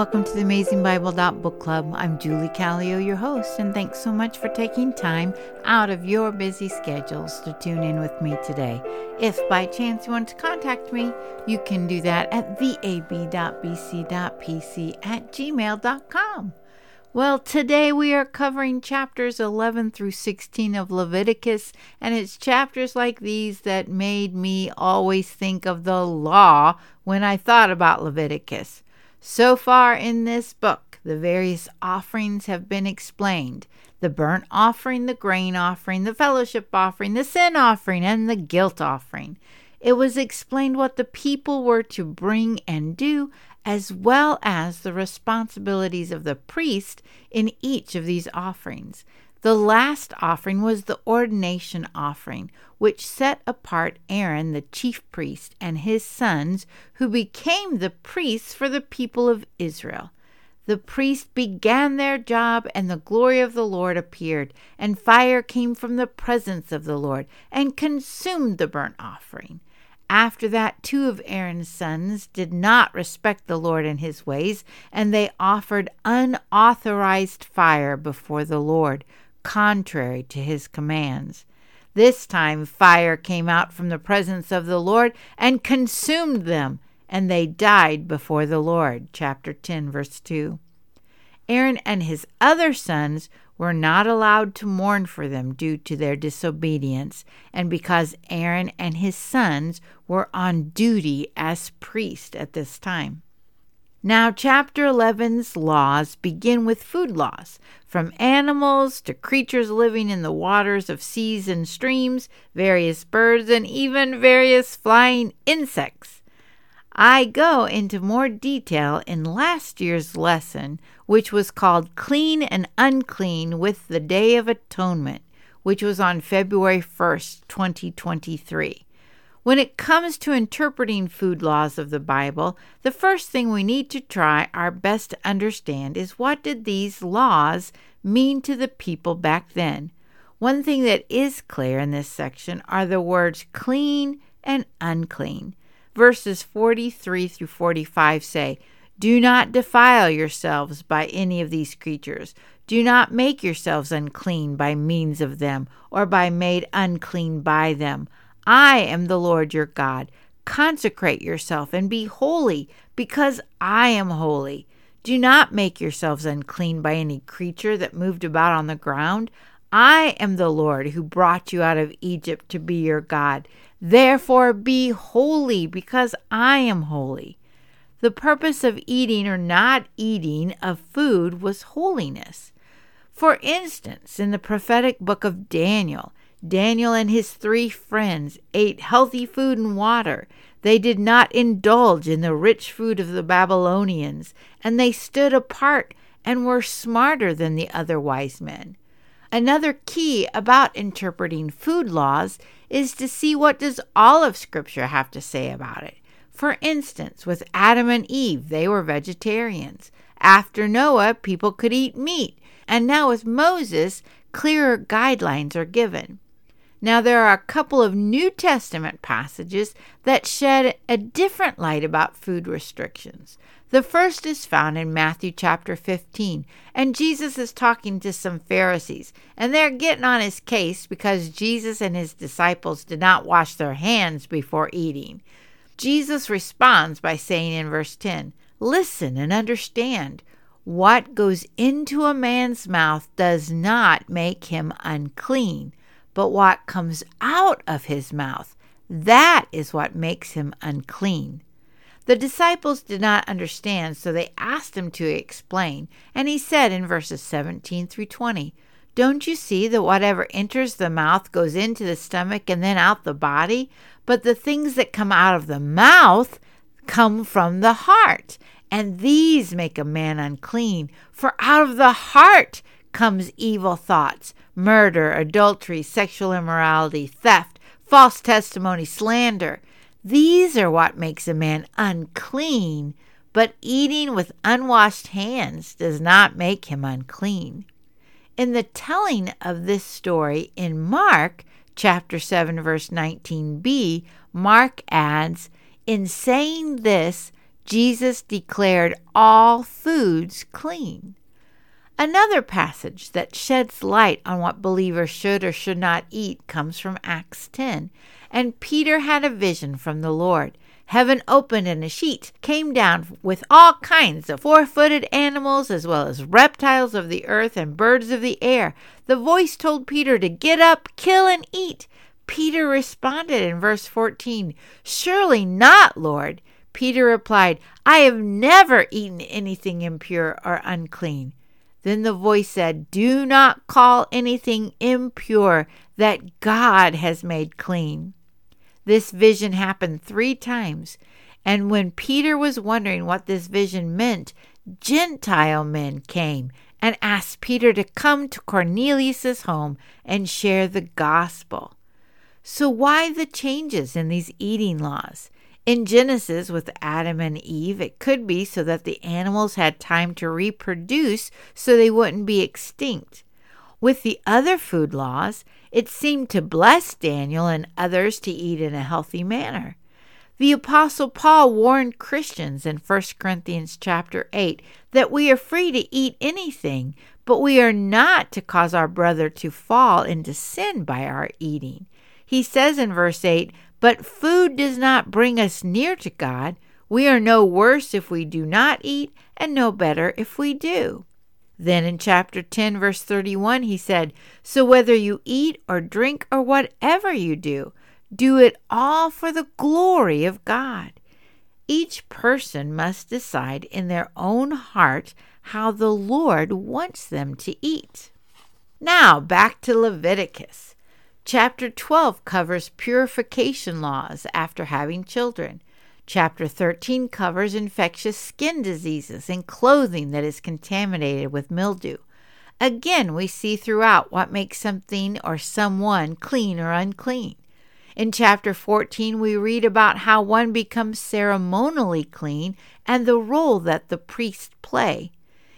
welcome to the Amazing Bible Book Club. I'm Julie Callio, your host, and thanks so much for taking time out of your busy schedules to tune in with me today. If by chance you want to contact me, you can do that at vab.bc.pc at gmail.com. Well, today we are covering chapters 11 through 16 of Leviticus, and it's chapters like these that made me always think of the law when I thought about Leviticus. So far in this book, the various offerings have been explained the burnt offering, the grain offering, the fellowship offering, the sin offering, and the guilt offering. It was explained what the people were to bring and do, as well as the responsibilities of the priest in each of these offerings. The last offering was the ordination offering, which set apart Aaron, the chief priest, and his sons, who became the priests for the people of Israel. The priests began their job, and the glory of the Lord appeared, and fire came from the presence of the Lord and consumed the burnt offering. After that, two of Aaron's sons did not respect the Lord and his ways, and they offered unauthorized fire before the Lord, contrary to his commands. This time fire came out from the presence of the Lord and consumed them, and they died before the Lord. Chapter 10, verse 2. Aaron and his other sons were not allowed to mourn for them due to their disobedience, and because Aaron and his sons were on duty as priests at this time. Now, chapter 11's laws begin with food laws, from animals to creatures living in the waters of seas and streams, various birds, and even various flying insects. I go into more detail in last year's lesson, which was called Clean and Unclean with the Day of Atonement, which was on February 1st, 2023. When it comes to interpreting food laws of the Bible, the first thing we need to try our best to understand is what did these laws mean to the people back then? One thing that is clear in this section are the words clean and unclean. Verses 43 through 45 say, Do not defile yourselves by any of these creatures. Do not make yourselves unclean by means of them, or by made unclean by them. I am the Lord your God. Consecrate yourself and be holy, because I am holy. Do not make yourselves unclean by any creature that moved about on the ground. I am the Lord who brought you out of Egypt to be your God. Therefore be holy, because I am holy. The purpose of eating or not eating of food was holiness. For instance, in the prophetic book of Daniel, Daniel and his three friends ate healthy food and water. They did not indulge in the rich food of the Babylonians, and they stood apart and were smarter than the other wise men. Another key about interpreting food laws is to see what does all of scripture have to say about it. For instance, with Adam and Eve, they were vegetarians. After Noah, people could eat meat. And now with Moses, clearer guidelines are given. Now, there are a couple of New Testament passages that shed a different light about food restrictions. The first is found in Matthew chapter 15, and Jesus is talking to some Pharisees, and they're getting on his case because Jesus and his disciples did not wash their hands before eating. Jesus responds by saying in verse 10, Listen and understand. What goes into a man's mouth does not make him unclean but what comes out of his mouth, that is what makes him unclean. The disciples did not understand, so they asked him to explain, and he said in verses 17 through 20, Don't you see that whatever enters the mouth goes into the stomach and then out the body? But the things that come out of the mouth come from the heart, and these make a man unclean. For out of the heart comes evil thoughts, murder, adultery, sexual immorality, theft, false testimony, slander. These are what makes a man unclean, but eating with unwashed hands does not make him unclean. In the telling of this story in Mark chapter 7 verse 19b, Mark adds, "In saying this, Jesus declared all foods clean. Another passage that sheds light on what believers should or should not eat comes from Acts 10. And Peter had a vision from the Lord. Heaven opened and a sheet came down with all kinds of four footed animals, as well as reptiles of the earth and birds of the air. The voice told Peter to get up, kill, and eat. Peter responded in verse 14, Surely not, Lord. Peter replied, I have never eaten anything impure or unclean. Then the voice said, Do not call anything impure that God has made clean. This vision happened three times, and when Peter was wondering what this vision meant, Gentile men came and asked Peter to come to Cornelius's home and share the gospel. So why the changes in these eating laws? In Genesis, with Adam and Eve, it could be so that the animals had time to reproduce so they wouldn't be extinct. With the other food laws, it seemed to bless Daniel and others to eat in a healthy manner. The apostle Paul warned Christians in 1 Corinthians chapter 8 that we are free to eat anything, but we are not to cause our brother to fall into sin by our eating. He says in verse 8, but food does not bring us near to God. We are no worse if we do not eat, and no better if we do. Then in chapter 10, verse 31, he said, So whether you eat or drink or whatever you do, do it all for the glory of God. Each person must decide in their own heart how the Lord wants them to eat. Now back to Leviticus. Chapter 12 covers purification laws after having children. Chapter 13 covers infectious skin diseases and clothing that is contaminated with mildew. Again, we see throughout what makes something or someone clean or unclean. In chapter 14, we read about how one becomes ceremonially clean and the role that the priests play.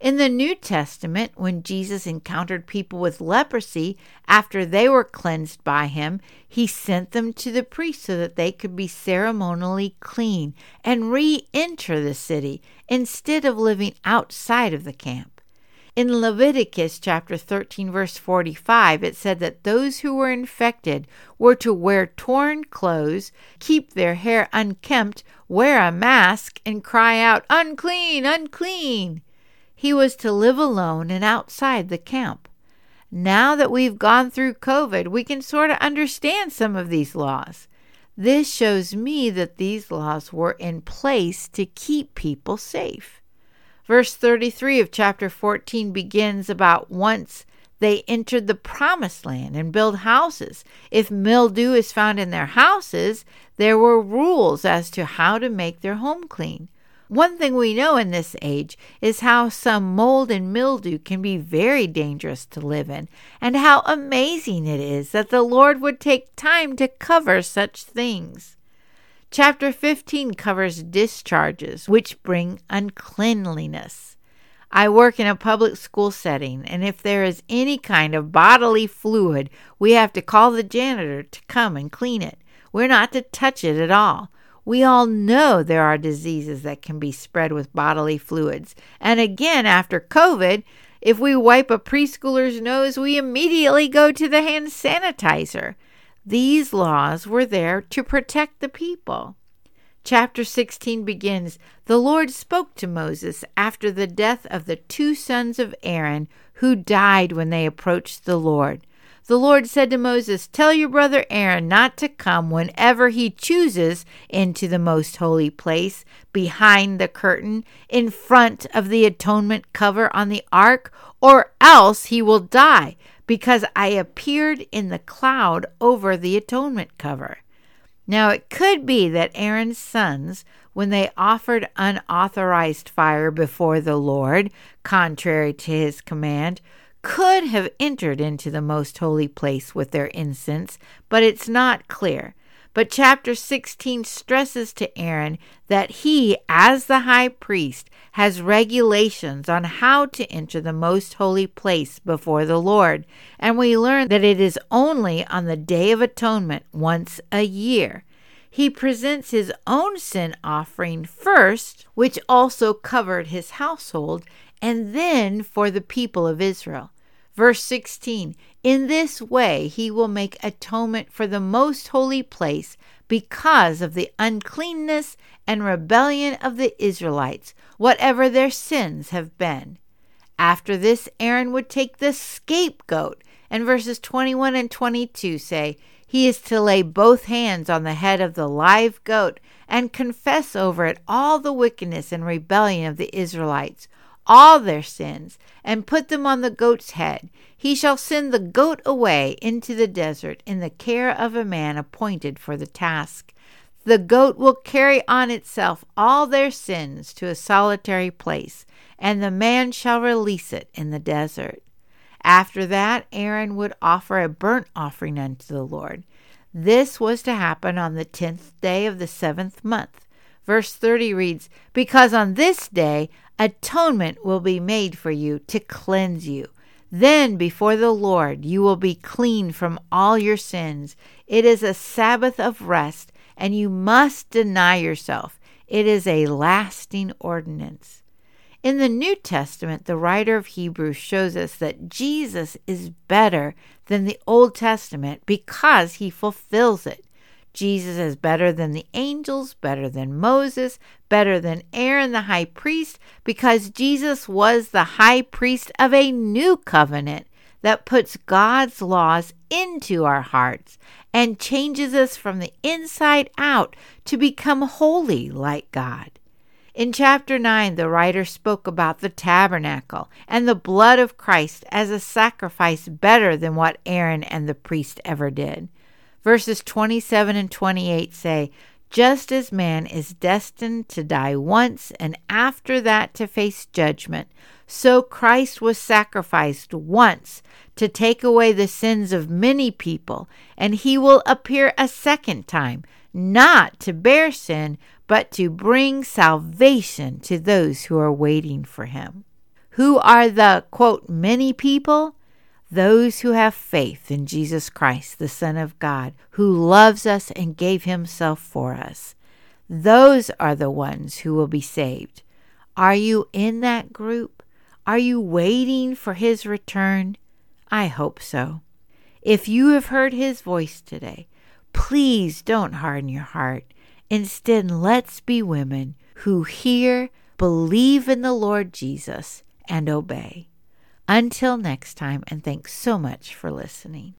In the New Testament, when Jesus encountered people with leprosy after they were cleansed by him, he sent them to the priest so that they could be ceremonially clean and re enter the city instead of living outside of the camp. In Leviticus chapter 13, verse 45, it said that those who were infected were to wear torn clothes, keep their hair unkempt, wear a mask, and cry out, Unclean, unclean. He was to live alone and outside the camp. Now that we've gone through COVID, we can sort of understand some of these laws. This shows me that these laws were in place to keep people safe. Verse 33 of chapter 14 begins about once they entered the promised land and built houses. If mildew is found in their houses, there were rules as to how to make their home clean. One thing we know in this age is how some mold and mildew can be very dangerous to live in, and how amazing it is that the Lord would take time to cover such things. Chapter 15 covers discharges, which bring uncleanliness. I work in a public school setting, and if there is any kind of bodily fluid, we have to call the janitor to come and clean it. We're not to touch it at all. We all know there are diseases that can be spread with bodily fluids. And again, after COVID, if we wipe a preschooler's nose, we immediately go to the hand sanitizer. These laws were there to protect the people. Chapter 16 begins The Lord spoke to Moses after the death of the two sons of Aaron who died when they approached the Lord. The Lord said to Moses, Tell your brother Aaron not to come whenever he chooses into the most holy place, behind the curtain, in front of the atonement cover on the ark, or else he will die, because I appeared in the cloud over the atonement cover. Now it could be that Aaron's sons, when they offered unauthorized fire before the Lord, contrary to his command, could have entered into the most holy place with their incense, but it's not clear. But chapter 16 stresses to Aaron that he, as the high priest, has regulations on how to enter the most holy place before the Lord. And we learn that it is only on the Day of Atonement once a year. he presents his own sin offering first, which also covered his household, and then for the people of Israel. Verse 16 In this way he will make atonement for the most holy place because of the uncleanness and rebellion of the Israelites, whatever their sins have been. After this, Aaron would take the scapegoat, and verses 21 and 22 say, He is to lay both hands on the head of the live goat and confess over it all the wickedness and rebellion of the Israelites, all their sins, and put them on the goat's head. He shall send the goat away into the desert in the care of a man appointed for the task. The goat will carry on itself all their sins to a solitary place, and the man shall release it in the desert. After that, Aaron would offer a burnt offering unto the Lord. This was to happen on the tenth day of the seventh month. Verse 30 reads, Because on this day atonement will be made for you to cleanse you. Then before the Lord you will be clean from all your sins. It is a Sabbath of rest, and you must deny yourself. It is a lasting ordinance. In the New Testament, the writer of Hebrews shows us that Jesus is better than the Old Testament because he fulfills it. Jesus is better than the angels, better than Moses, better than Aaron the high priest, because Jesus was the high priest of a new covenant that puts God's laws into our hearts and changes us from the inside out to become holy like God. In chapter 9, the writer spoke about the tabernacle and the blood of Christ as a sacrifice better than what Aaron and the priest ever did. Verses 27 and 28 say, Just as man is destined to die once and after that to face judgment, so Christ was sacrificed once to take away the sins of many people, and he will appear a second time, not to bear sin, but to bring salvation to those who are waiting for him. Who are the, quote, many people? Those who have faith in Jesus Christ, the Son of God, who loves us and gave himself for us. Those are the ones who will be saved. Are you in that group? Are you waiting for his return? I hope so. If you have heard his voice today, please don't harden your heart. Instead, let's be women who hear, believe in the Lord Jesus, and obey. Until next time, and thanks so much for listening.